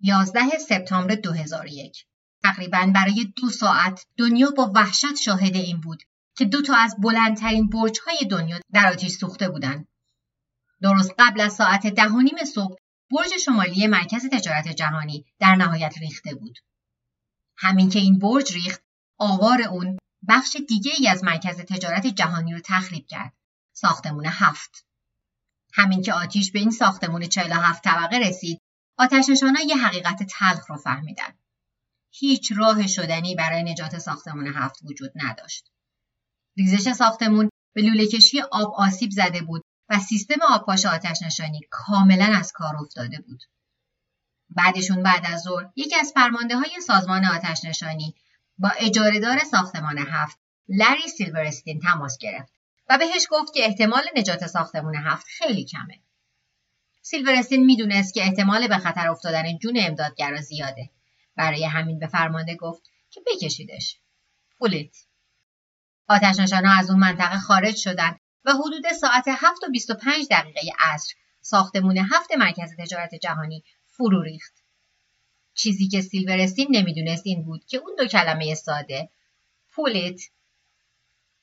11 سپتامبر 2001 تقریبا برای دو ساعت دنیا با وحشت شاهد این بود که دو تا از بلندترین برج‌های دنیا در آتیش سوخته بودند. درست قبل از ساعت ده و نیم صبح برج شمالی مرکز تجارت جهانی در نهایت ریخته بود. همین که این برج ریخت، آوار اون بخش دیگه ای از مرکز تجارت جهانی رو تخریب کرد. ساختمون هفت. همین که آتیش به این ساختمون 47 طبقه رسید، آتشنشانها یه حقیقت تلخ رو فهمیدن. هیچ راه شدنی برای نجات ساختمون هفت وجود نداشت. ریزش ساختمون به لوله کشی آب آسیب زده بود و سیستم آبپاش آتش نشانی کاملا از کار افتاده بود. بعدشون بعد از ظهر یکی از فرمانده های سازمان آتش نشانی با اجارهدار ساختمان هفت لری سیلورستین تماس گرفت و بهش گفت که احتمال نجات ساختمون هفت خیلی کمه. سیلورستین می‌دونست که احتمال به خطر افتادن جون امدادگرا زیاده. برای همین به فرمانده گفت که بکشیدش. پولیت. آتش از اون منطقه خارج شدن و حدود ساعت 7 و 25 دقیقه عصر ساختمون هفت مرکز تجارت جهانی فرو ریخت. چیزی که سیلورستین نمی‌دونست این بود که اون دو کلمه ساده پولیت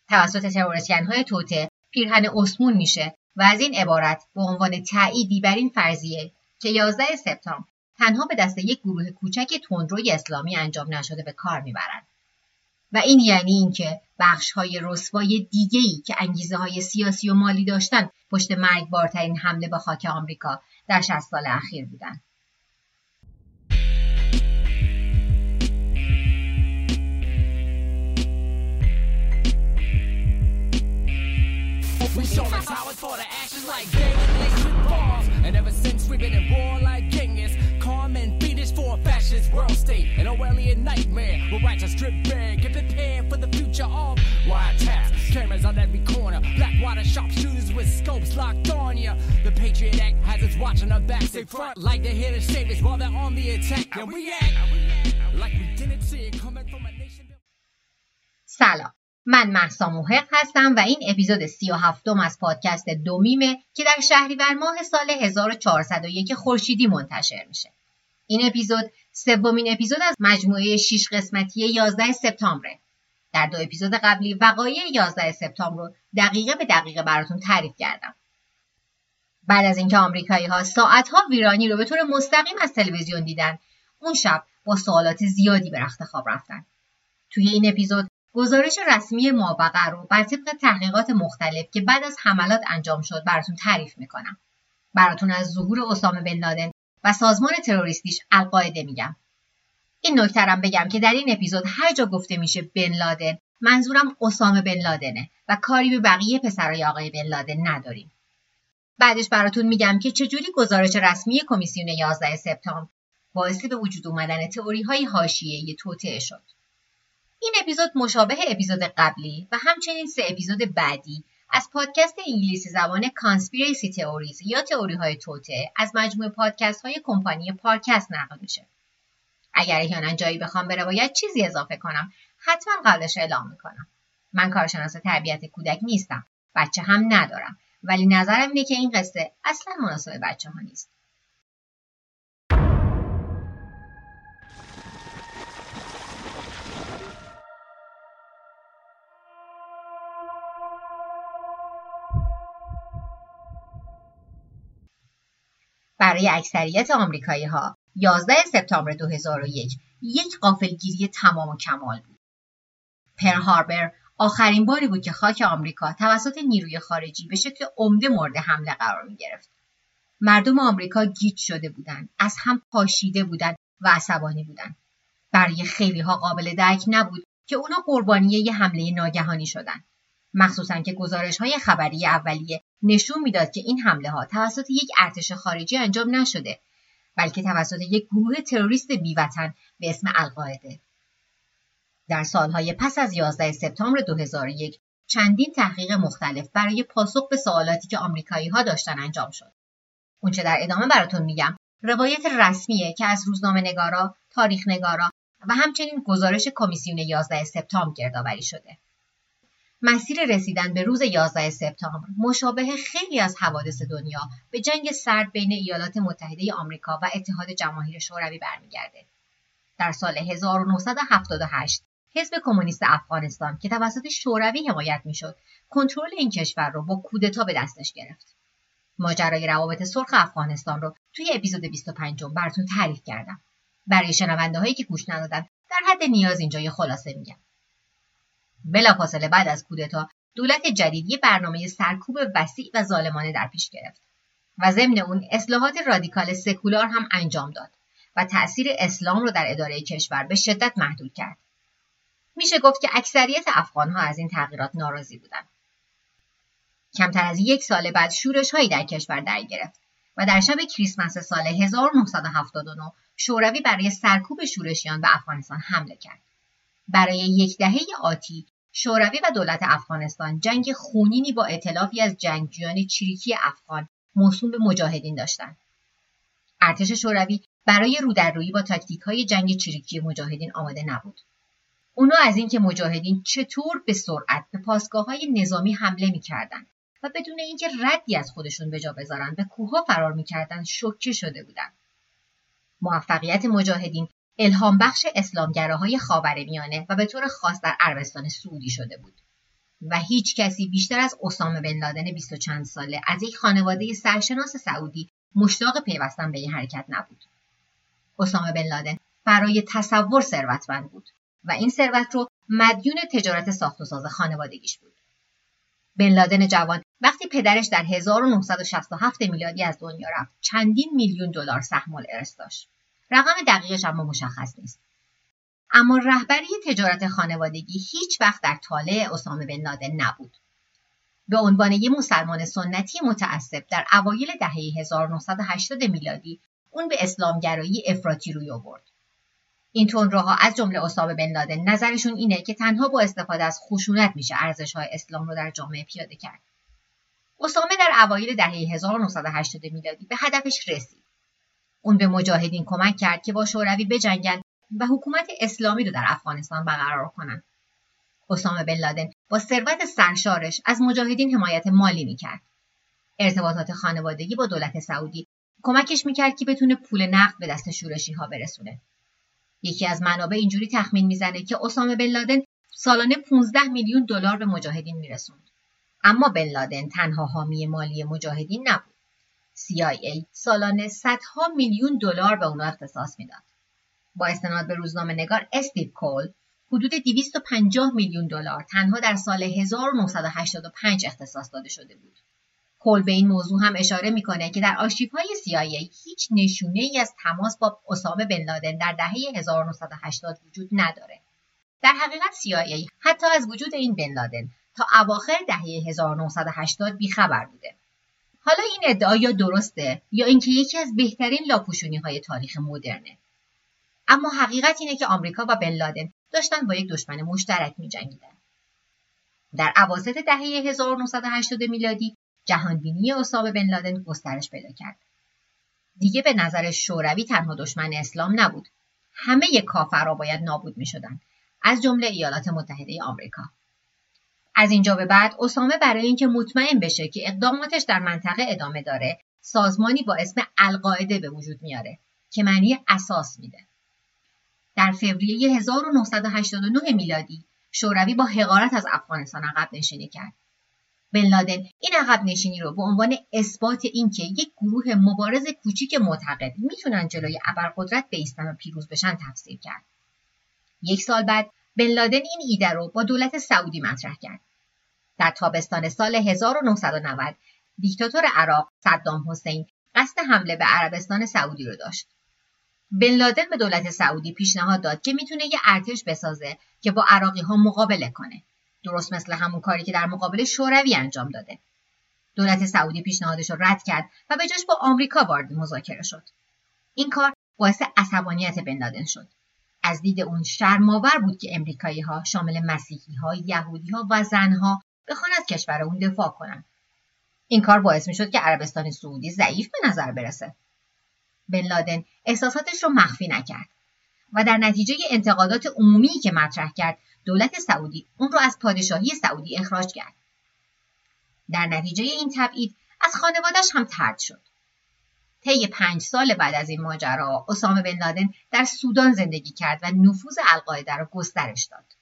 توسط های توته پیرهن اسمون میشه و از این عبارت به عنوان تأییدی بر این فرضیه که 11 سپتامبر تنها به دست یک گروه کوچک تندروی اسلامی انجام نشده به کار می‌برند. و این یعنی اینکه بخش های رسوای دیگه ای که انگیزه های سیاسی و مالی داشتن پشت مرگبارترین حمله به خاک آمریکا در 60 سال اخیر بودند. We show the towers for the actions like David laced with bombs. And ever since we've been in war like Genghis, calm and fiendish for a fascist world state. An Orwellian nightmare where righteous drip bag. Get prepared for the future of wiretaps. Cameras on every corner. Black water sharpshooters with scopes locked on ya. The Patriot Act has us watching our backs. They front like they're here to save us while they're on the attack. And we act like we didn't see it coming from a nation. سلام من محسا محق هستم و این اپیزود 37 از پادکست دومیمه که در شهریور ماه سال 1401 خورشیدی منتشر میشه. این اپیزود سومین اپیزود از مجموعه 6 قسمتی 11 سپتامبره. در دو اپیزود قبلی وقایع 11 سپتامبر رو دقیقه به دقیقه براتون تعریف کردم. بعد از اینکه آمریکایی ها ساعت ها ویرانی رو به طور مستقیم از تلویزیون دیدن، اون شب با سوالات زیادی به رخت خواب رفتن. توی این اپیزود گزارش رسمی موقع رو بر طبق تحقیقات مختلف که بعد از حملات انجام شد براتون تعریف می‌کنم. براتون از ظهور اسامه بن لادن و سازمان تروریستیش القاعده میگم. این نکترم بگم که در این اپیزود هر جا گفته میشه بن لادن منظورم اسامه بن لادنه و کاری به بقیه پسرای آقای بن لادن نداریم. بعدش براتون میگم که چجوری گزارش رسمی کمیسیون 11 سپتامبر باعث به وجود اومدن تئوری های حاشیه‌ای توطئه شد. این اپیزود مشابه اپیزود قبلی و همچنین سه اپیزود بعدی از پادکست انگلیسی زبان Conspiracy Theories یا تئوری های توطئه از مجموعه پادکست های کمپانی Parcast نقل میشه. اگر احیانا جایی بخوام به روایت چیزی اضافه کنم حتما قبلش اعلام می‌کنم. من کارشناس تربیت کودک نیستم. بچه هم ندارم. ولی نظرم اینه که این قصه اصلا مناسب بچه ها نیست. برای اکثریت آمریکایی ها 11 سپتامبر 2001 یک قافلگیری تمام و کمال بود. پر هاربر آخرین باری بود که خاک آمریکا توسط نیروی خارجی به شکل عمده مورد حمله قرار می گرفت. مردم آمریکا گیج شده بودند، از هم پاشیده بودند و عصبانی بودند. برای خیلی ها قابل درک نبود که اونا قربانی یه حمله ناگهانی شدند. مخصوصا که گزارش های خبری اولیه نشون می‌داد که این حمله ها توسط یک ارتش خارجی انجام نشده بلکه توسط یک گروه تروریست بیوطن به اسم القاعده در سالهای پس از 11 سپتامبر 2001 چندین تحقیق مختلف برای پاسخ به سوالاتی که آمریکایی ها داشتن انجام شد. اونچه در ادامه براتون میگم روایت رسمیه که از روزنامه نگارا، تاریخ نگارا و همچنین گزارش کمیسیون 11 سپتامبر گردآوری شده. مسیر رسیدن به روز 11 سپتامبر. مشابه خیلی از حوادث دنیا به جنگ سرد بین ایالات متحده آمریکا و اتحاد جماهیر شوروی برمیگرده. در سال 1978 حزب کمونیست افغانستان که توسط شوروی حمایت می‌شد کنترل این کشور را با کودتا به دستش گرفت. ماجرای روابط سرخ افغانستان رو توی اپیزود 25 براتون تعریف کردم. برای شنونده هایی که گوش ندادن در حد نیاز اینجا یه خلاصه میگم. بلافاصله بعد از کودتا دولت جدید یه برنامه سرکوب وسیع و ظالمانه در پیش گرفت و ضمن اون اصلاحات رادیکال سکولار هم انجام داد و تأثیر اسلام رو در اداره کشور به شدت محدود کرد میشه گفت که اکثریت افغانها از این تغییرات ناراضی بودند کمتر از یک سال بعد شورش هایی در کشور در گرفت و در شب کریسمس سال 1979 شوروی برای سرکوب شورشیان به افغانستان حمله کرد. برای یک دهه آتی شوروی و دولت افغانستان جنگ خونینی با اطلافی از جنگجویان چریکی افغان موسوم به مجاهدین داشتند. ارتش شوروی برای رودررویی با تاکتیک های جنگ چریکی مجاهدین آماده نبود. اونا از اینکه مجاهدین چطور به سرعت به پاسگاه های نظامی حمله می‌کردند و بدون اینکه ردی از خودشون به جا بذارن به کوه فرار می‌کردند شوکه شده بودند موفقیت مجاهدین الهام بخش اسلامگراهای خاورمیانه و به طور خاص در عربستان سعودی شده بود. و هیچ کسی بیشتر از اسامه بن لادن بیست و چند ساله از یک خانواده سرشناس سعودی مشتاق پیوستن به این حرکت نبود. اسامه بن لادن برای تصور ثروتمند بود و این ثروت رو مدیون تجارت ساخت و ساز خانوادگیش بود. بن لادن جوان وقتی پدرش در 1967 میلادی از دنیا رفت چندین میلیون دلار سهم الارث داشت. رقم دقیقش اما مشخص نیست. اما رهبری تجارت خانوادگی هیچ وقت در طالع اسامه بن لادن نبود. به عنوان یک مسلمان سنتی متعصب در اوایل دهه 1980 میلادی اون به اسلامگرایی افراطی روی آورد. این تندروها از جمله اسامه بن لادن نظرشون اینه که تنها با استفاده از خشونت میشه ارزش‌های اسلام رو در جامعه پیاده کرد. اسامه در اوایل دهه 1980 میلادی به هدفش رسید. اون به مجاهدین کمک کرد که با شوروی بجنگن و حکومت اسلامی رو در افغانستان برقرار کنند. اسامه بن لادن با ثروت سرشارش از مجاهدین حمایت مالی می‌کرد. ارتباطات خانوادگی با دولت سعودی کمکش می‌کرد که بتونه پول نقد به دست شورشی ها برسونه. یکی از منابع اینجوری تخمین می‌زنه که اسامه بن لادن سالانه 15 میلیون دلار به مجاهدین میرسوند. اما بن لادن تنها حامی مالی مجاهدین نبود. CIA سالانه صدها میلیون دلار به اونا اختصاص می‌داد. با استناد به روزنامه نگار استیو کول حدود 250 میلیون دلار تنها در سال 1985 اختصاص داده شده بود. کول به این موضوع هم اشاره می‌کنه که در آرشیوهای CIA هیچ نشونه ای از تماس با اسامه بن لادن در دهه 1980 وجود نداره. در حقیقت CIA حتی از وجود این بن لادن تا اواخر دهه 1980 بیخبر بوده. حالا این ادعا یا درسته یا اینکه یکی از بهترین لاپوشونی های تاریخ مدرنه. اما حقیقت اینه که آمریکا و بن لادن داشتن با یک دشمن مشترک می جنگیدن. در عواسط دهه 1980 میلادی جهانبینی اسامه بن لادن گسترش پیدا کرد. دیگه به نظر شوروی تنها دشمن اسلام نبود. همه کافرها باید نابود می شدن. از جمله ایالات متحده آمریکا. از اینجا به بعد اسامه برای اینکه مطمئن بشه که اقداماتش در منطقه ادامه داره سازمانی با اسم القاعده به وجود میاره که معنی اساس میده. در فوریه 1989 میلادی شوروی با حقارت از افغانستان عقب نشینی کرد. بن لادن این عقب نشینی رو به عنوان اثبات اینکه یک گروه مبارز کوچیک معتقد می‌تونن جلوی ابرقدرت بیستن و پیروز بشن تفسیر کرد. یک سال بعد بن لادن این ایده رو با دولت سعودی مطرح کرد. در تابستان سال 1990 دیکتاتور عراق صدام حسین قصد حمله به عربستان سعودی رو داشت. بن لادن به دولت سعودی پیشنهاد داد که می‌تونه یه ارتش بسازه که با عراقی ها مقابله کنه. درست مثل همون کاری که در مقابل شوروی انجام داده. دولت سعودی پیشنهادش رو رد کرد و به جاش با آمریکا وارد مذاکره شد. این کار باعث عصبانیت بن لادن شد. از دید اون شرماور بود که امریکایی ها شامل مسیحی ها، یهودی ها و زنها بخوان از کشور اون دفاع کنند. این کار باعث می شد که عربستان سعودی ضعیف به نظر برسه. بن لادن احساساتش رو مخفی نکرد. و در نتیجه انتقادات عمومی که مطرح کرد دولت سعودی اون رو از پادشاهی سعودی اخراج کرد در نتیجه این تبعید از خانوادش هم ترد شد طی پنج سال بعد از این ماجرا اسامه بن لادن در سودان زندگی کرد و نفوذ القاعده را گسترش داد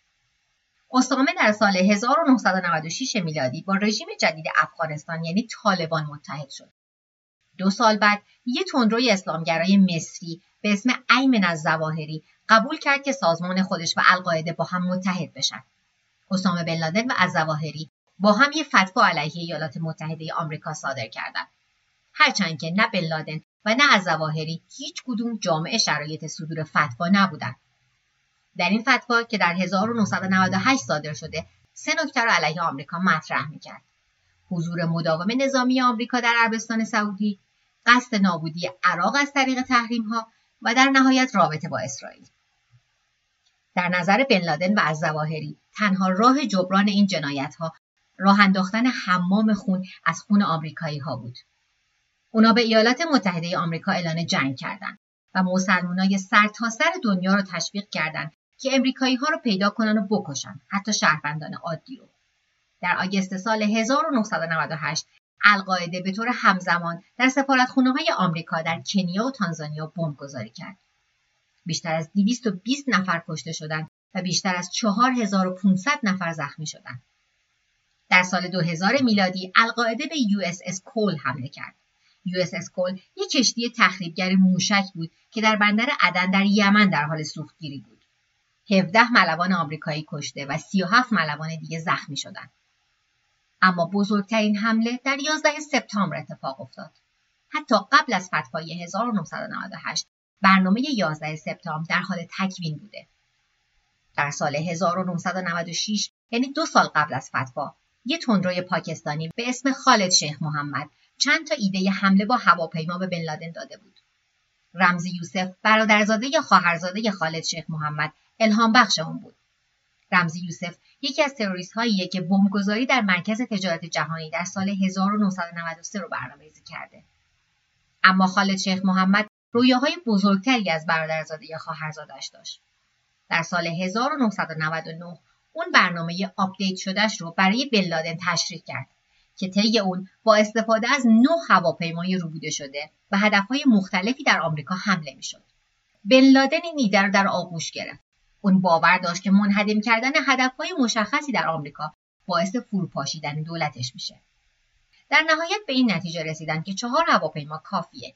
اسامه در سال 1996 میلادی با رژیم جدید افغانستان یعنی طالبان متحد شد دو سال بعد یه تندروی اسلامگرای مصری به اسم ایمن از زواهری قبول کرد که سازمان خودش و القاعده با هم متحد بشن. اسامه بن لادن و از زواهری با هم یه فتوا علیه ایالات متحده آمریکا صادر کردند. هرچند که نه بن لادن و نه از زواهری هیچ کدوم جامعه شرایط صدور فتوا نبودند. در این فتوا که در 1998 صادر شده سه نکته را علیه آمریکا مطرح می‌کرد. حضور مداوم نظامی آمریکا در عربستان سعودی، قصد نابودی عراق از طریق تحریم ها و در نهایت رابطه با اسرائیل. در نظر بن لادن و از زواهری تنها راه جبران این جنایت ها راه انداختن حمام خون از خون آمریکایی ها بود. اونا به ایالات متحده آمریکا اعلان جنگ کردند و مسلمانای سرتاسر سر دنیا رو تشویق کردند که امریکایی ها رو پیدا کنن و بکشن حتی شهروندان عادی رو. در آگست سال 1998 القاعده به طور همزمان در سفارتخونه های آمریکا در کنیا و تانزانیا گذاری کرد. بیشتر از 220 نفر کشته شدند و بیشتر از 4500 نفر زخمی شدند. در سال 2000 میلادی القاعده به USS Cole حمله کرد. USS یک کشتی تخریبگر موشک بود که در بندر عدن در یمن در حال سوختگیری بود. 17 ملوان آمریکایی کشته و 37 ملوان دیگه زخمی شدند. اما بزرگترین حمله در 11 سپتامبر اتفاق افتاد. حتی قبل از فتوای 1998 برنامه 11 سپتامبر در حال تکوین بوده. در سال 1996 یعنی دو سال قبل از فتوا یه تندروی پاکستانی به اسم خالد شیخ محمد چند تا ایده حمله با هواپیما به بن لادن داده بود. رمزی یوسف برادرزاده یا خواهرزاده خالد شیخ محمد الهام بخش اون بود. رمزی یوسف یکی از تروریست هاییه که بمبگذاری در مرکز تجارت جهانی در سال 1993 رو برنامه‌ریزی کرده. اما خالد شیخ محمد رویاهای بزرگتری از برادرزاده یا خواهرزادش داشت. در سال 1999 اون برنامه update شده‌ش رو برای بن لادن تشریح کرد که طی اون با استفاده از نه هواپیمای ربوده شده به هدفهای مختلفی در آمریکا حمله می‌شد. بن لادن این ایده در آغوش گرفت اون باور داشت که منهدم کردن هدفهای مشخصی در آمریکا باعث فروپاشیدن دولتش میشه. در نهایت به این نتیجه رسیدن که چهار هواپیما کافیه.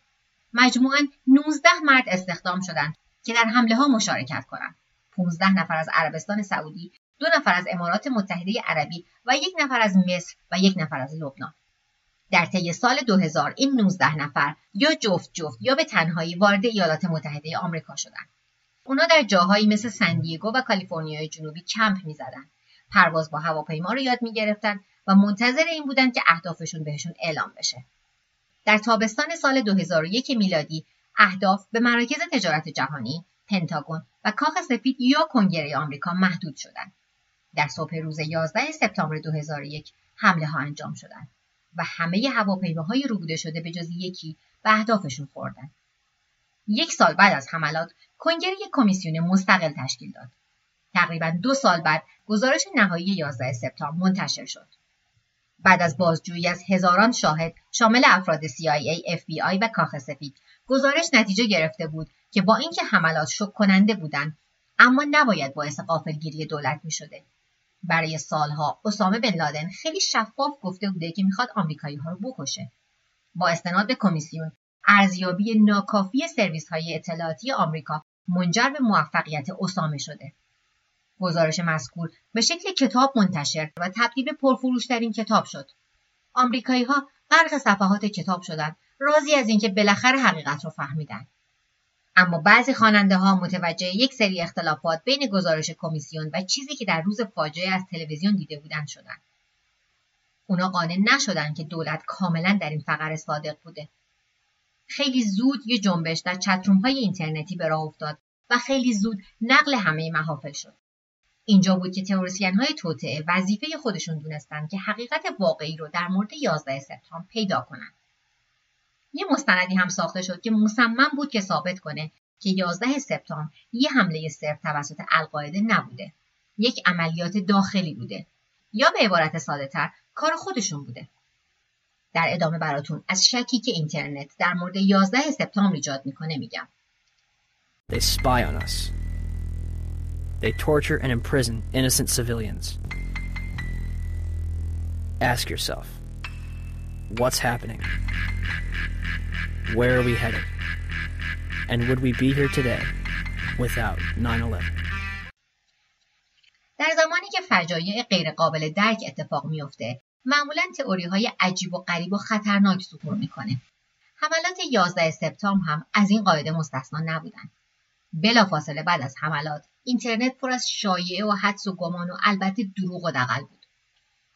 مجموعاً 19 مرد استخدام شدند که در حمله ها مشارکت کنند. 15 نفر از عربستان سعودی، دو نفر از امارات متحده عربی و یک نفر از مصر و یک نفر از لبنان. در طی سال 2000 این 19 نفر یا جفت جفت یا به تنهایی وارد ایالات متحده آمریکا شدند. اونا در جاهایی مثل سندیگو و کالیفرنیای جنوبی کمپ می‌زدن پرواز با هواپیما رو یاد می‌گرفتن و منتظر این بودن که اهدافشون بهشون اعلام بشه در تابستان سال 2001 میلادی اهداف به مراکز تجارت جهانی پنتاگون و کاخ سفید یا کنگره آمریکا محدود شدند در صبح روز 11 سپتامبر 2001 حمله ها انجام شدند و همه هواپیماهای روبوده شده به جز یکی به اهدافشون خوردند یک سال بعد از حملات کنگره یک کمیسیون مستقل تشکیل داد. تقریبا دو سال بعد گزارش نهایی 11 سپتامبر منتشر شد. بعد از بازجویی از هزاران شاهد شامل افراد CIA, FBI و کاخ سفید گزارش نتیجه گرفته بود که با اینکه حملات شک کننده بودند اما نباید باعث قافلگیری دولت می شده. برای سالها اسامه بن لادن خیلی شفاف گفته بوده که می‌خواد آمریکایی ها رو بکشه. با استناد به کمیسیون ارزیابی ناکافی سرویس های اطلاعاتی آمریکا منجر به موفقیت اسامه شده. گزارش مذکور به شکل کتاب منتشر و تبدیل به پرفروشترین کتاب شد. آمریکایی ها غرق صفحات کتاب شدند راضی از اینکه بالاخره حقیقت رو فهمیدن. اما بعضی خواننده ها متوجه یک سری اختلافات بین گزارش کمیسیون و چیزی که در روز فاجعه از تلویزیون دیده بودند شدند. اونا قانع نشدن که دولت کاملا در این فقر صادق بوده خیلی زود یه جنبش در چتروم های اینترنتی به راه افتاد و خیلی زود نقل همه محافل شد. اینجا بود که تئوریسین های توطعه وظیفه خودشون دونستن که حقیقت واقعی رو در مورد 11 سپتامبر پیدا کنند. یه مستندی هم ساخته شد که مصمم بود که ثابت کنه که 11 سپتامبر یه حمله صرف توسط القاعده نبوده یک عملیات داخلی بوده یا به عبارت ساده تر کار خودشون بوده در ادامه براتون از شکی که اینترنت در مورد 11 سپتامبر ایجاد می‌کنه میگم They spy on us. They torture and imprison innocent civilians. Ask yourself, what's happening? Where are we headed? And would we be here today without 9 11? در زمانی که فجایع غیرقابل درک اتفاق میافته معمولا تئوری های عجیب و غریب و خطرناک ظهور می‌کنه حملات 11 سپتامبر هم از این قاعده مستثنا نبودن بلافاصله بعد از حملات اینترنت پر از شایعه و حدس و گمان و البته دروغ و دقل بود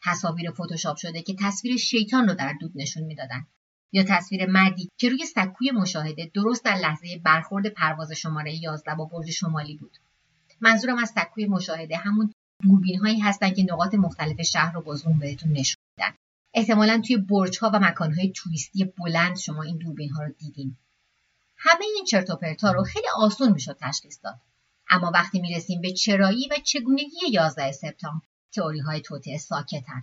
تصاویر فتوشاپ شده که تصویر شیطان رو در دود نشون می‌دادن. یا تصویر مردی که روی سکوی مشاهده درست در لحظه برخورد پرواز شماره 11 با برج شمالی بود. منظورم از سکوی مشاهده همون دوربین هایی هستن که نقاط مختلف شهر رو با زوم بهتون نشون میدن. احتمالا توی برج ها و مکان های توریستی بلند شما این دوربین ها رو دیدین. همه این چرت و پرتا رو خیلی آسون می‌شد تشخیص داد. اما وقتی می‌رسیم به چرایی و چگونگی 11 سپتامبر تئوری های توطئه ساکتن.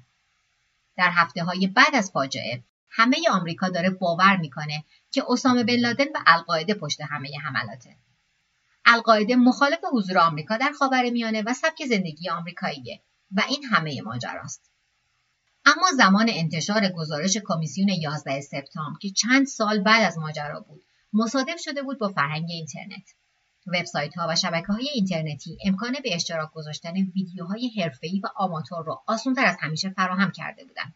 در هفته های بعد از فاجعه همه آمریکا داره باور می‌کنه که اسامه بن لادن و القاعده پشت همه حملاته. القاعده مخالف حضور آمریکا در خاورمیانه و سبک زندگی آمریکاییه و این همه ماجراست. اما زمان انتشار گزارش کمیسیون 11 سپتامبر که چند سال بعد از ماجرا بود مصادف شده بود با فرهنگ اینترنت. وبسایت ها و شبکه های اینترنتی امکان به اشتراک گذاشتن ویدیوهای حرفه‌ای و آماتور را آسانتر از همیشه فراهم کرده بودند.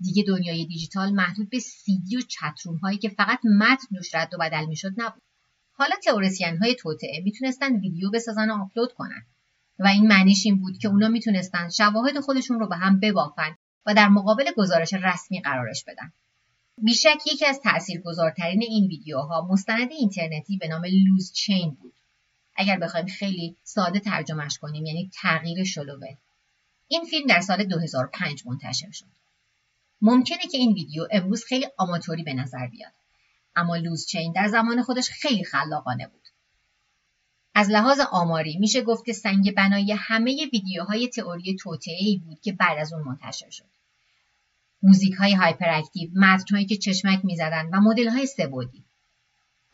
دیگه دنیای دیجیتال محدود به سیدی و چتروم هایی که فقط متن دوش رد و بدل می‌شد نبود. حالا تئوریسین های توطعه می‌تونستن ویدیو بسازن و آپلود کنن و این معنیش این بود که اونا می‌تونستن شواهد خودشون رو به هم ببافن و در مقابل گزارش رسمی قرارش بدن. بیشک یکی از تاثیرگذارترین این ویدیوها مستند اینترنتی به نام لوز چین بود. اگر بخوایم خیلی ساده ترجمهش کنیم یعنی تغییر شلوه این فیلم در سال 2005 منتشر شد. ممکنه که این ویدیو امروز خیلی آماتوری به نظر بیاد. اما Loose Change در زمان خودش خیلی خلاقانه بود. از لحاظ آماری میشه گفت که سنگ بنای همه ویدیوهای تئوری توطئه‌ای بود که بعد از اون منتشر شد. موزیک های hyperactive متن هایی که چشمک می‌زدن و مدل های سه‌بعدی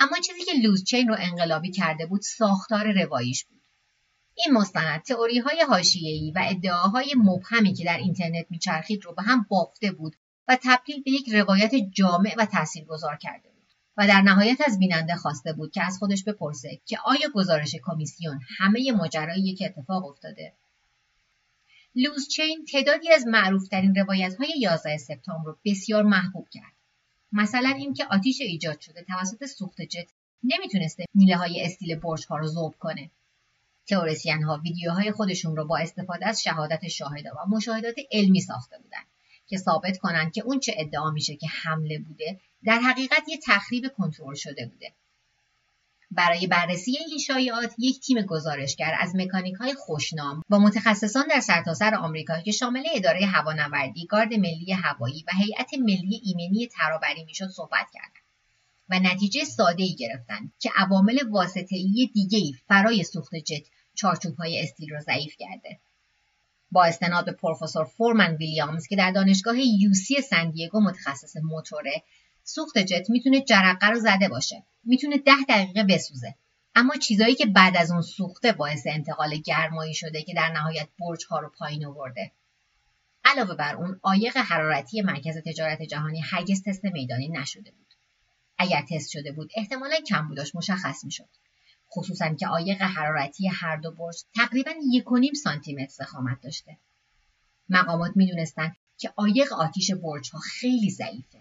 اما چیزی که Loose Change رو انقلابی کرده بود ساختار رواییش بود. این مستند تئوری های حاشیه‌ای و ادعاهای مبهمی که در اینترنت میچرخید رو به هم بافته بود و تبدیل به یک روایت جامع و تاثیرگذار کرده بود و در نهایت از بیننده خواسته بود که از خودش بپرسه که آیا گزارش کمیسیون همه ماجرایی که اتفاق افتاده لوز چین تعدادی از معروفترین روایت های 11 سپتامبر رو بسیار محبوب کرد. مثلا اینکه آتیش ایجاد شده توسط سوخت جت نمی‌تونسته میله های استیل برج ها رو ذوب کنه. تئوریسین ها ویدیوهای خودشون رو با استفاده از شهادت شاهدا و مشاهدات علمی ساخته بودن که ثابت کنند که اون چه ادعا میشه که حمله بوده در حقیقت یه تخریب کنترل شده بوده. برای بررسی این شایعات یک تیم گزارشگر از مکانیک های خوشنام با متخصصان در سرتاسر آمریکا که شامل اداره هوانوردی، گارد ملی هوایی و هیئت ملی ایمنی ترابری می‌شد صحبت کردند و نتیجه ساده ای گرفتند که عوامل واسطه‌ای دیگری فرای سوخت جت چارچوب های استیل را ضعیف کرده. با استناد به پروفسور فورمن ویلیامز که در دانشگاه یوسی سندیگو متخصص موتوره سوخت جت می‌تونه جرقه رو زده باشه. می‌تونه ده دقیقه بسوزه. اما چیزایی که بعد از اون سوخته باعث انتقال گرمایی شده که در نهایت برج ها رو پایین آورده. علاوه بر اون عایق حرارتی مرکز تجارت جهانی هرگز تست میدانی نشده بود. اگر تست شده بود احتمالا کمبوداش مشخص می‌شد. خصوصا که عایق حرارتی هر دو برج تقریبا یک و نیم سانتی متر ضخامت داشته. مقامات می‌دونستند که عایق آتیش برج ها خیلی ضعیفه.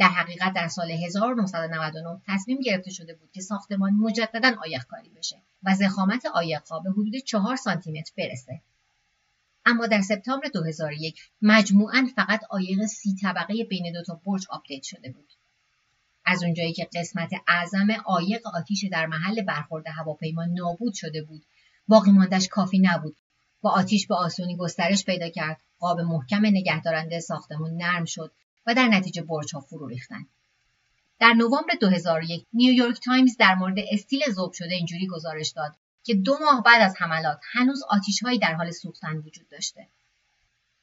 در حقیقت در سال 1999 تصمیم گرفته شده بود که ساختمان مجددا عایق کاری بشه و ضخامت عایقها به حدود 4 سانتی متر برسه. اما در سپتامبر 2001 مجموعاً فقط عایق سی طبقه بین دو تا برج update شده بود. از اونجایی که قسمت اعظم عایق آتیش در محل برخورد هواپیما نابود شده بود، باقی ماندش کافی نبود و آتیش به آسونی گسترش پیدا کرد، قاب محکم نگهدارنده ساختمان نرم شد و در نتیجه برج ها فرو ریختند. در نوامبر 2001 نیویورک تایمز در مورد استیل ذوب شده اینجوری گزارش داد که دو ماه بعد از حملات هنوز آتیشهایی در حال سوختن وجود داشته.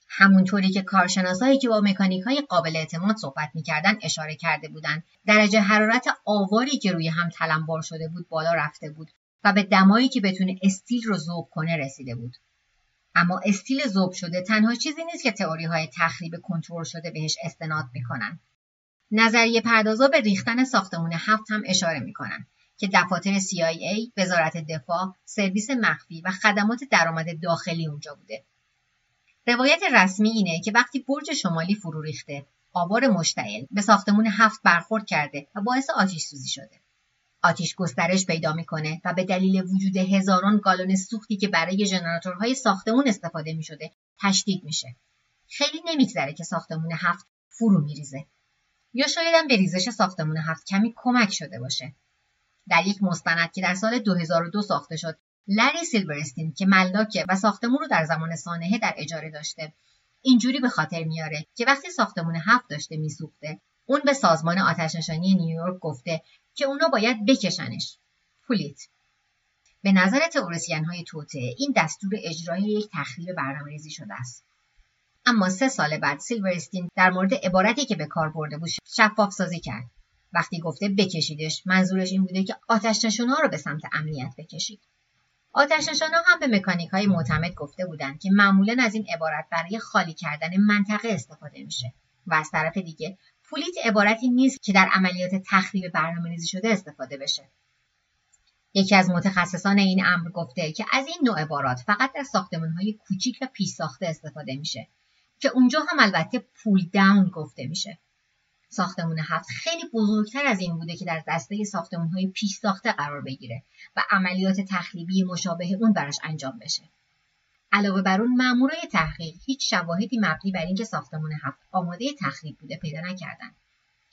همونطوری که کارشناسایی که با مکانیک های قابل اعتماد صحبت می‌کردن اشاره کرده بودند. درجه حرارت آواری که روی هم تلنبار شده بود بالا رفته بود و به دمایی که بتونه استیل رو ذوب کنه رسیده بود. اما استیل ذوب شده تنها چیزی نیست که تئوری های تخریب کنترل شده بهش استناد می‌کنن نظریه پردازا به ریختن ساختمون هفت هم اشاره می‌کنن که دفاتر CIA، وزارت دفاع، سرویس مخفی و خدمات درآمد داخلی اونجا بوده. روایت رسمی اینه که وقتی برج شمالی فرو ریخته، آوار مشتعل به ساختمون هفت برخورد کرده و باعث آتیش سوزی شده. آتیش گسترش پیدا می‌کنه و به دلیل وجود هزاران گالون سوختی که برای ژنراتورهای ساختمون استفاده می‌شده تشدید میشه. خیلی نمیگذره که ساختمون هفت فرو میریزه. یا شاید به ریزش ساختمون هفت کمی کمک شده باشه. در یک مستند که در سال 2002 ساخته شد لری سیلورستین که ملاکه و ساختمون رو در زمان سانحه در اجاره داشته اینجوری به خاطر میاره که وقتی ساختمون هفت داشته میسوخته اون به سازمان آتشنشانی نیویورک گفته که اونا باید بکشنش. پولیت به نظر تئوریسین های توته این دستور اجرایی یک تخریب برنامه‌ریزی شده است. اما سه سال بعد سیلورستین در مورد عبارتی که به کار برده بود شفاف سازی کرد. وقتی گفته بکشیدش منظورش این بوده که آتش ها رو به سمت امنیت بکشید. آتش ها هم به مکانیک های معتمد گفته بودند که معمولا از این عبارت برای خالی کردن منطقه استفاده میشه و از طرف دیگه پولیت عبارتی نیست که در عملیات تخریب برنامه ریزی شده استفاده بشه یکی از متخصصان این امر گفته که از این نوع عبارات فقط در ساختمان های کوچیک و پیش ساخته استفاده میشه که اونجا هم البته پول داون گفته میشه ساختمون هفت خیلی بزرگتر از این بوده که در دسته ساختمون های پیش ساخته قرار بگیره و عملیات تخریبی مشابه اون براش انجام بشه. علاوه بر اون مامورای تحقیق هیچ شواهدی مبنی بر اینکه ساختمون هفت آماده تخریب بوده پیدا نکردن.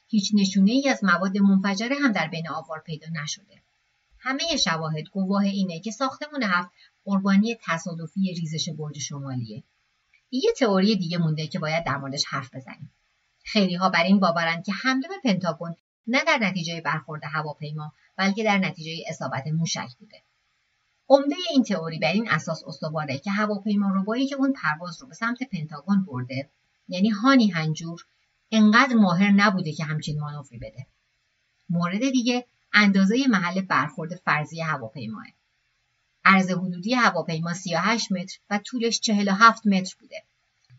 هیچ نشونه ای از مواد منفجره هم در بین آوار پیدا نشده. همه شواهد گواه اینه که ساختمون هفت قربانی تصادفی ریزش برج شمالیه. یه تئوری دیگه مونده که باید در موردش حرف بزنیم. خیلی ها بر این باورند که حمله به پنتاگون نه در نتیجه برخورد هواپیما بلکه در نتیجه اصابت موشک بوده عمده این تئوری بر این اساس استواره که هواپیما ربایی که اون پرواز رو به سمت پنتاگون برده. یعنی هانی هنجور انقدر ماهر نبوده که همچین مانوری بده. مورد دیگه اندازه محل برخورد فرضی هواپیماه. عرض حدودی هواپیما 38 متر و طولش 47 متر بوده.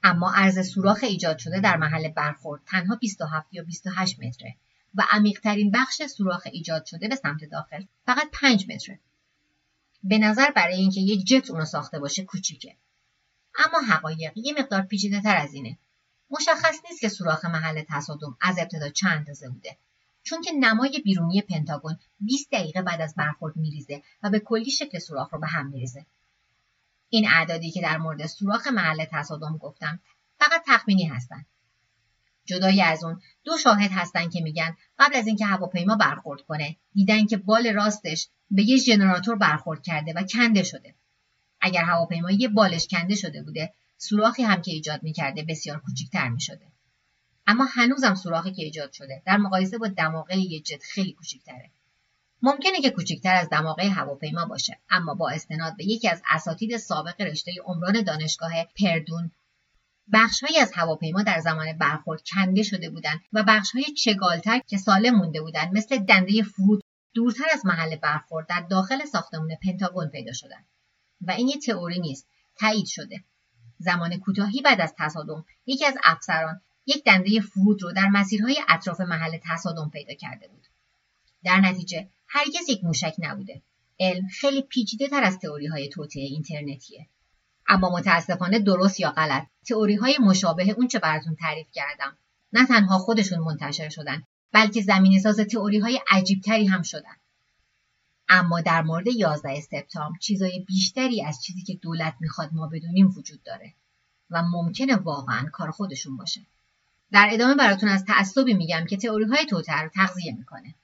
اما عرض سوراخ ایجاد شده در محل برخورد تنها 27 یا 28 متره و عمیقترین بخش سوراخ ایجاد شده به سمت داخل فقط 5 متره. به نظر برای اینکه یک جت اونو ساخته باشه کوچیکه. اما حقایق یه مقدار پیچیده تر از اینه. مشخص نیست که سوراخ محل تصادم از ابتدا چند اندازه بوده. چون که نمای بیرونی پنتاگون 20 دقیقه بعد از برخورد میریزه و به کلی شکل سوراخ رو به هم میریزه. این اعدادی که در مورد سوراخ محل تصادم گفتم فقط تخمینی هستند جدای از اون دو شاهد هستن که میگن قبل از اینکه هواپیما برخورد کنه دیدن که بال راستش به یه ژنراتور برخورد کرده و کنده شده. اگر هواپیما یه بالش کنده شده بوده سوراخی هم که ایجاد می‌کرده بسیار کوچیکتر می‌شده. اما هنوزم سوراخی که ایجاد شده در مقایسه با دماغه یه جت خیلی کوچیکتره. ممکنه که کوچکتر از دماغه هواپیما باشه اما با استناد به یکی از اساتید سابق رشته عمران دانشگاه پردون بخشهایی از هواپیما در زمان برخورد کنده شده بودند و بخشهای چگالتر که سالم مونده بودند مثل دنده فرود دورتر از محل برخورد در داخل ساختمان پنتاگون پیدا شدند. و این یه تئوری نیست تایید شده. زمان کوتاهی بعد از تصادم یکی از افسران یک دنده فرود رو در مسیرهای اطراف محل تصادم پیدا کرده بود. در نتیجه هرگز یک موشک نبوده. علم خیلی پیچیده تر از تئوری های توطعه اینترنتیه. اما متاسفانه درست یا غلط. تئوری های مشابه اون چه براتون تعریف کردم. نه تنها خودشون منتشر شدن بلکه زمین ساز تئوری های عجیب تری هم شدن. اما در مورد 11 سپتامبر چیزای بیشتری از چیزی که دولت می‌خواد ما بدونیم وجود داره و ممکنه واقعا کار خودشون باشه. در ادامه براتون از تعصبی میگم که تئوری های توتر رو تغذیه می‌کنه.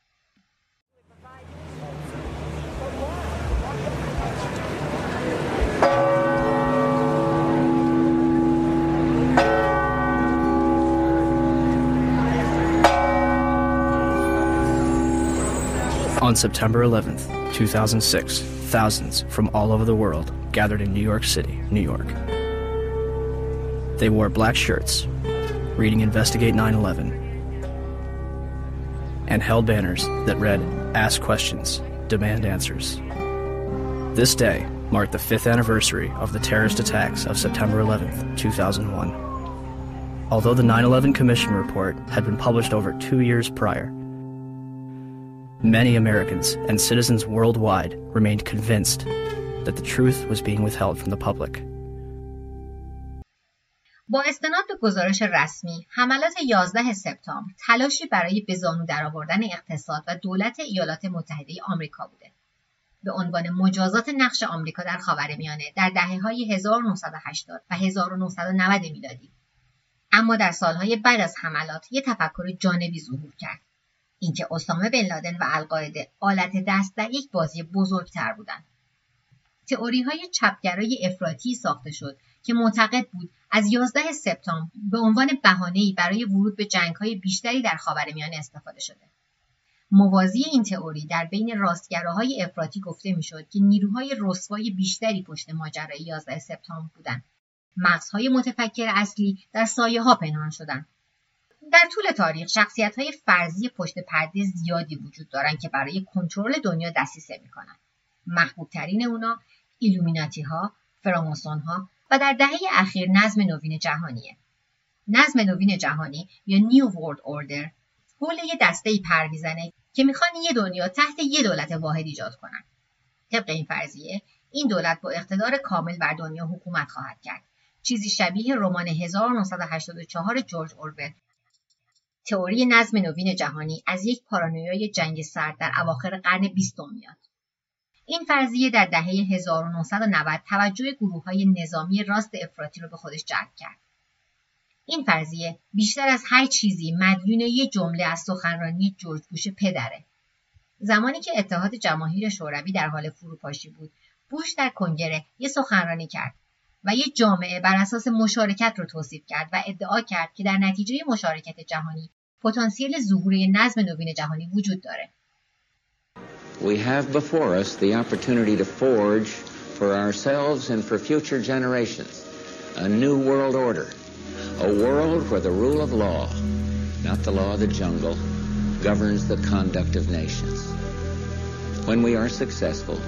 On September 11th, 2006, thousands from all over the world gathered in New York City, New York. They wore black shirts, reading Investigate 9 11, and held banners that read, Ask questions, demand answers. This day marked the fifth anniversary of the terrorist attacks of September 11th, 2001. Although the 9 11 Commission report had been published over two years prior, many Americans and citizens worldwide remained convinced that the truth was being withheld from the public. با استناد به گزارش رسمی حملات 11 سپتامبر تلاشی برای به زانو درآوردن اقتصاد و دولت ایالات متحده آمریکا بوده. به عنوان مجازات نقش آمریکا در خاورمیانه در دهه های 1980 و 1990 میلادی. اما در سالهای بعد از حملات یک تفکر جانبی ظهور کرد. اینکه اسامه بن لادن و القاعده آلت دست در یک بازی بزرگتر بودند تئوری های چپگرای افراطی ساخته شد که معتقد بود از 11 سپتامبر به عنوان بهانه‌ای برای ورود به جنگ‌های بیشتری در خاورمیانه استفاده شده. موازی این تئوری در بین راستگراهای افراطی گفته می‌شد که نیروهای رسوای بیشتری پشت ماجرای 11 سپتامبر بودند. مغزهای متفکر اصلی در سایه ها پنهان شدند. در طول تاریخ شخصیت های فرضی پشت پرده زیادی وجود دارند که برای کنترل دنیا دسیسه می‌کنند. محبوب ترین اونا ایلومیناتی ها، فراماسون ها و در دهه اخیر نظم نوین جهانیه. نظم نوین جهانی یا نیو ورد اوردر حول یه دسته پر می‌زنه که می‌خوان یه دنیا تحت یه دولت واحد ایجاد کنن. طبق این فرضیه این دولت با اقتدار کامل بر دنیا حکومت خواهد کرد. چیزی شبیه رمان 1984 جورج اورول تئوری نظم نوین جهانی از یک پارانویای جنگ سرد در اواخر قرن بیستم میاد. این فرضیه در دهه 1990 توجه گروه های نظامی راست افراطی رو به خودش جلب کرد. این فرضیه بیشتر از هر چیزی مدیون یه جمله از سخنرانی جورج بوش پدره. زمانی که اتحاد جماهیر شوروی در حال فروپاشی بود، بوش در کنگره یه سخنرانی کرد و یه جامعه بر اساس مشارکت رو توصیف کرد و ادعا کرد که در نتیجه مشارکت جهانی پتانسیل ظهور نظم نوین جهانی وجود داره. we have before us the opportunity to forge for ourselves and for future generations a new world order, a world where the rule of law, not the law of the jungle, governs the conduct of nations. When we are successful,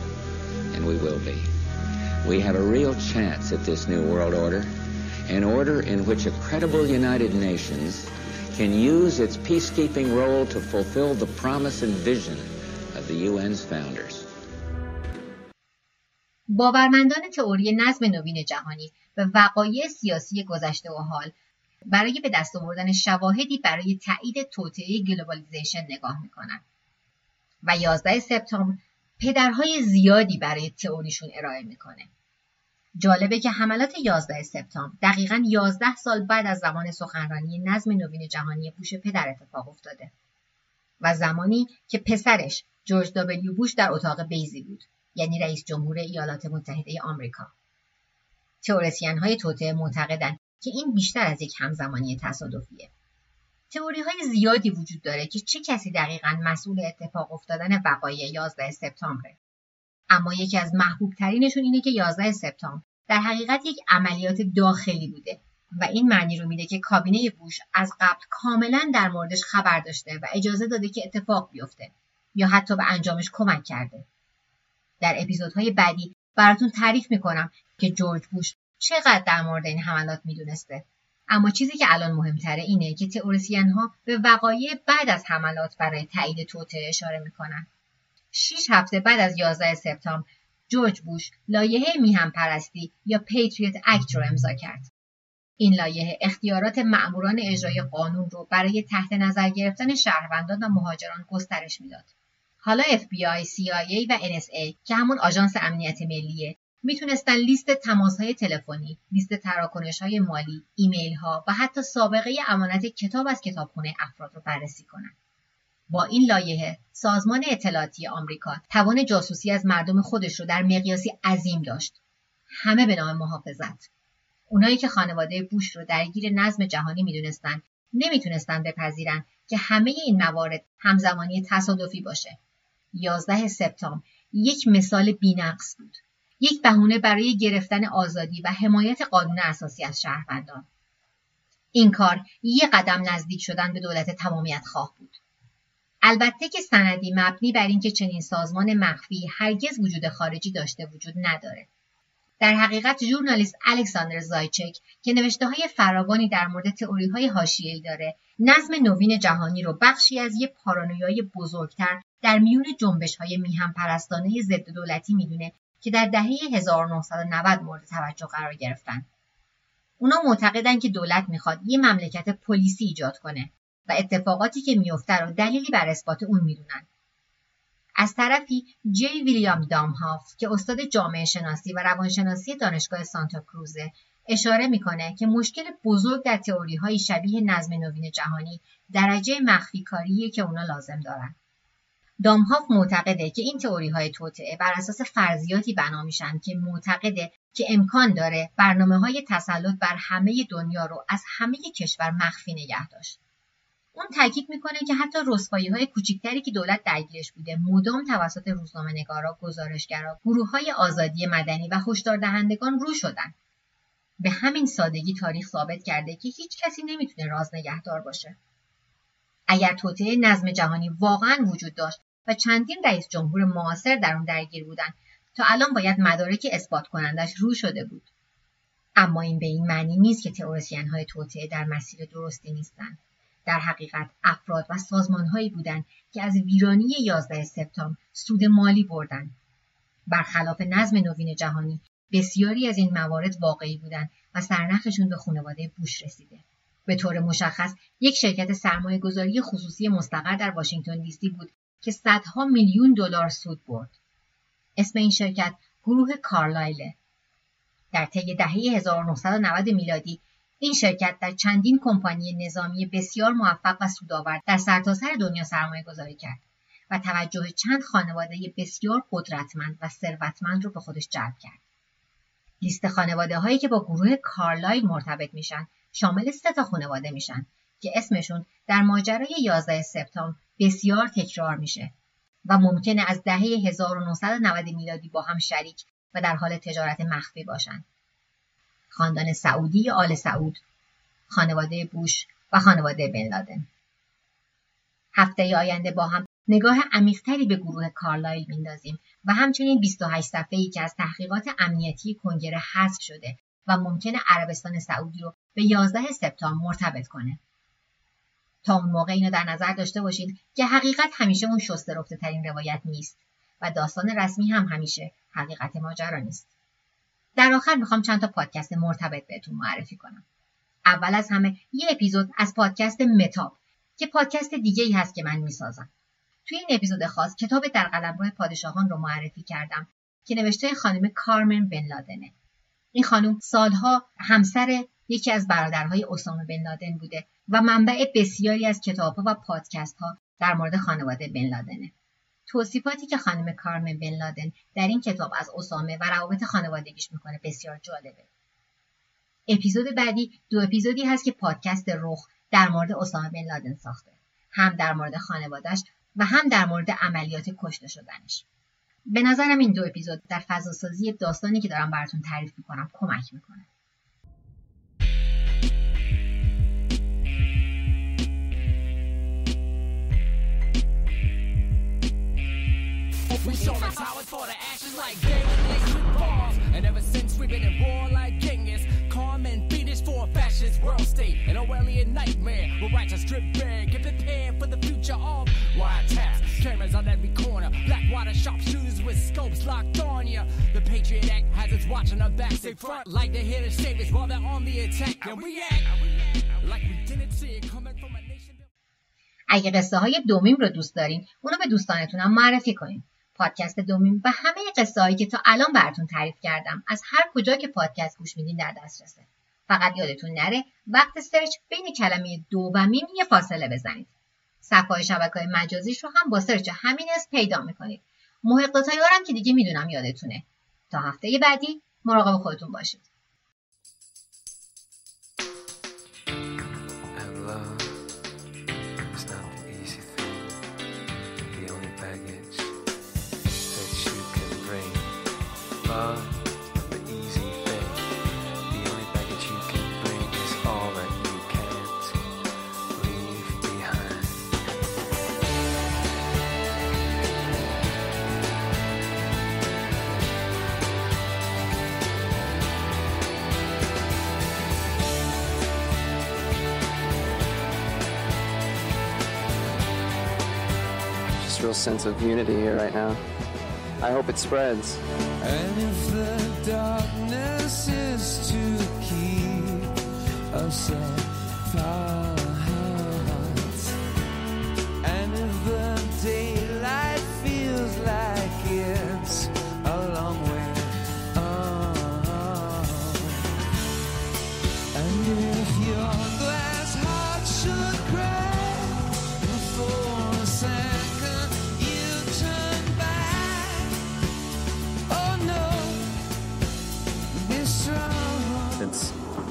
and we will be, we have a real chance at this new world order, an order in which a credible United Nations can use its peacekeeping role to fulfill the promise and vision of the UN's founders. باورمندان تئوری نظم نوین جهانی به وقایع سیاسی گذشته و حال برای به دست آوردن شواهدی برای تایید توطئه گلوبالیزیشن نگاه می‌کنند و 11 سپتامبر پدرهای زیادی برای تئوریشون ارائه می‌کنه. جالبه که حملات 11 سپتامبر دقیقا 11 سال بعد از زمان سخنرانی نظم نوین جهانی بوش پدر اتفاق افتاده و زمانی که پسرش جورج دابلیو بوش در اتاق بیزی بود یعنی رئیس جمهور ایالات متحده آمریکا. تئوریسین های توطعه معتقدند که این بیشتر از یک همزمانی تصادفیه. تئوری های زیادی وجود داره که چه کسی دقیقا مسئول اتفاق افتادن وقایع 11 سپتامبره اما یکی از محبوب ترینشون اینه که 11 سپتامبر در حقیقت یک عملیات داخلی بوده و این معنی رو میده که کابینه بوش از قبل کاملا در موردش خبر داشته و اجازه داده که اتفاق بیفته یا حتی به انجامش کمک کرده. در اپیزودهای بعدی براتون تعریف می‌کنم که جورج بوش چقدر در مورد این حملات می‌دونسته. اما چیزی که الان مهمتره اینه که تئوریسین ها به وقایع بعد از حملات برای تایید توطئه اشاره می‌کنن. شیش هفته بعد از 11 سپتامبر جورج بوش لایحه میهن پرستی یا Patriot Act رو امضا کرد. این لایحه اختیارات مأموران اجرای قانون رو برای تحت نظر گرفتن شهروندان و مهاجران گسترش می‌داد. حالا FBI, CIA و NSA که همون آژانس امنیت ملیه می‌تونستن لیست تماسهای تلفنی، لیست های مالی، ایمیل ها و حتی سابقه امانت کتاب از کتابخونه افراد رو بررسی کنند. با این لایحه سازمان اطلاعاتی آمریکا توان جاسوسی از مردم خودش رو در مقیاسی عظیم داشت. همه به نام محافظت. اونایی که خانواده بوش رو درگیر نظم جهانی می‌دونستن نمی‌تونستن بپذیرن که همه این موارد همزمانی تصادفی باشه 11 سپتامبر یک مثال بینقص بود. یک بهونه برای گرفتن آزادی و حمایت قانون اساسی از شهروندان. این کار یک قدم نزدیک شدن به دولت تمامیت خواه بود. البته که سندی مبنی بر اینکه چنین سازمان مخفی هرگز وجود خارجی داشته وجود نداره. در حقیقت ژورنالیست الکساندر زایچک که نوشته های فراوانی در مورد تئوری های حاشیه‌ای داره نظم نوین جهانی رو بخشی از یک پارانویای بزرگتر در میون جنبش های میهم پرستانه ضد دولتی می‌دونه که در دهه 1990 مورد توجه قرار گرفتن. اونا معتقدن که دولت می‌خواد یه مملکت پلیسی ایجاد کنه و اتفاقاتی که میفته رو دلیلی بر اثبات اون می‌دونن. از طرفی جی ویلیام دامهاف که استاد جامعه شناسی و روانشناسی دانشگاه سانتا کروزه اشاره می‌کنه که مشکل بزرگ در تئوری های شبیه نظم نوین جهانی درجه مخفی کاریه که اونا لازم دارن. دامهاف معتقده که این تئوری های توطعه بر اساس فرضیاتی بنا میشن که معتقده که امکان داره برنامه های تسلط بر همه دنیا رو از همه کشور مخفی نگه داشت. اون تاکید می‌کنه که حتی رسوایی های کوچکتری که دولت درگیرش بوده مدام توسط روزنامه نگارا، گزارشگرا، گروه های آزادی مدنی و هشدار دهندگان رو شدن. به همین سادگی تاریخ ثابت کرده که هیچ کسی نمی‌تونه راز نگهدار باشه. اگر توطعه نظم جهانی واقعا وجود داشت و چندین رئیس جمهور معاصر در اون درگیر بودن تا الان باید مدارک اثبات کنندش رو شده بود. اما این به این معنی نیست که تئوریسین های توطعه در مسیر درستی نیستند. در حقیقت افراد و سازمانهایی بودند که از ویرانی 11 سپتامبر سود مالی بردند. برخلاف نظم نوین جهانی بسیاری از این موارد واقعی بودند و سرنخشون به خانواده بوش رسیده. به طور مشخص یک شرکت سرمایه گذاری خصوصی مستقر در واشنگتن دی سی بود که صدها میلیون دلار سود برد. اسم این شرکت گروه کارلایله. در طی دهه 1990 میلادی این شرکت در چندین کمپانی نظامی بسیار موفق و سودآور در سرتاسر دنیا سرمایه گذاری کرد و توجه چند خانواده بسیار قدرتمند و ثروتمند رو به خودش جلب کرد. لیست خانواده هایی که با گروه کارلایل مرتبط میشن شامل سه تا خانواده میشن که اسمشون در ماجرای 11 سپتامبر بسیار تکرار میشه و ممکنه از دهه 1990 میلادی با هم شریک و در حال تجارت مخفی باشند. خاندان سعودی آل سعود، خانواده بوش و خانواده بن لادن. هفته آینده با هم نگاه عمیقتری به گروه کارلایل میندازیم و همچنین 28 صفحه‌ای که از تحقیقات امنیتی کنگره حذف شده و ممکنه عربستان سعودی رو به 11 سپتامبر مرتبط کنه. تا اون موقع اینو در نظر داشته باشید که حقیقت همیشه اون شسته رفته ترین روایت نیست و داستان رسمی هم همیشه حقیقت ماجرا نیست. در آخر می‌خوام چند تا پادکست مرتبط بهتون معرفی کنم. اول از همه یه اپیزود از پادکست متاب که پادکست دیگه ای هست که من می‌سازم. توی این اپیزود خاص کتاب در قلمرو پادشاهان رو معرفی کردم که نوشته خانم کارمن بن لادنه. این خانم سالها همسر یکی از برادرهای اسامه بن لادن بوده و منبع بسیاری از کتابها و پادکست ها در مورد خانواده بن لادنه. توصیفاتی که خانم کارمن بن لادن در این کتاب از اسامه و روابط خانوادگیش می‌کنه بسیار جالبه. اپیزود بعدی دو اپیزودی هست که پادکست رخ در مورد اسامه بن لادن ساخته. هم در مورد خانوادهش و هم در مورد عملیات کشته شدنش. به نظرم این دو اپیزود در فضاسازی داستانی که دارم براتون تعریف می‌کنم کمک می‌کنه. We saw the towers for the ashes like David laced with bombs. And ever since we've been in war like Genghis, calm and fiendish for a fascist world state. An Orwellian nightmare where righteous drip bag. Get prepared for the future of wiretaps. Cameras on every corner. Blackwater sharpshooters with scopes locked on ya. The Patriot Act has us watching our backs. They front like they're here to save us while they're on the attack. And we act like we didn't see it coming from a nation. اگه قصه های دومیم رو دوست دارین اونو به دوستانتونم معرفی کنین پادکست دومیم و همه قصه که تا الان براتون تعریف کردم از هر کجا که پادکست گوش میدین در دسترسه. فقط یادتون نره وقت سرچ بین کلمه دو و میم یه فاصله بزنید. صفحه شبکه مجازیش رو هم با سرچ همین اسم پیدا می‌کنید. محق هم که دیگه می‌دونم یادتونه. تا هفته بعدی مراقب خودتون باشید. Real sense of unity here right now. I hope it spreads. And if the darkness is to keep us apart,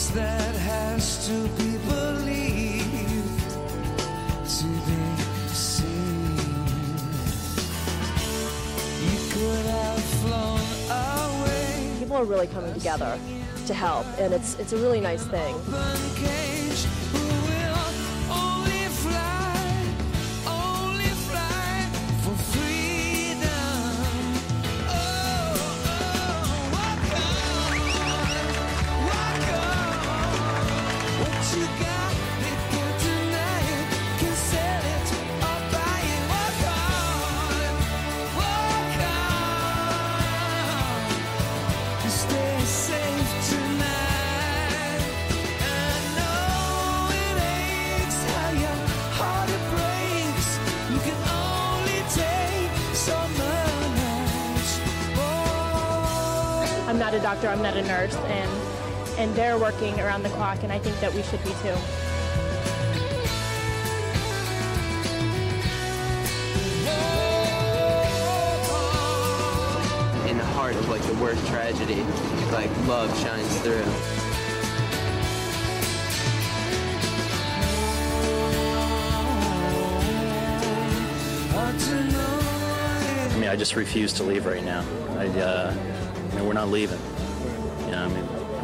place that has to be believed to be seen. You could have flown away. People are really coming together to help, and it's it's a really nice thing. Doctor, I'm not a nurse, and and they're working around the clock, and I think that we should be too. In the heart of like the worst tragedy, like love shines through. I mean, I just refuse to leave right now. I, uh, I mean, we're not leaving.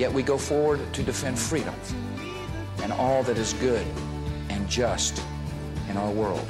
Yet we go forward to defend freedom and all that is good and just in our world.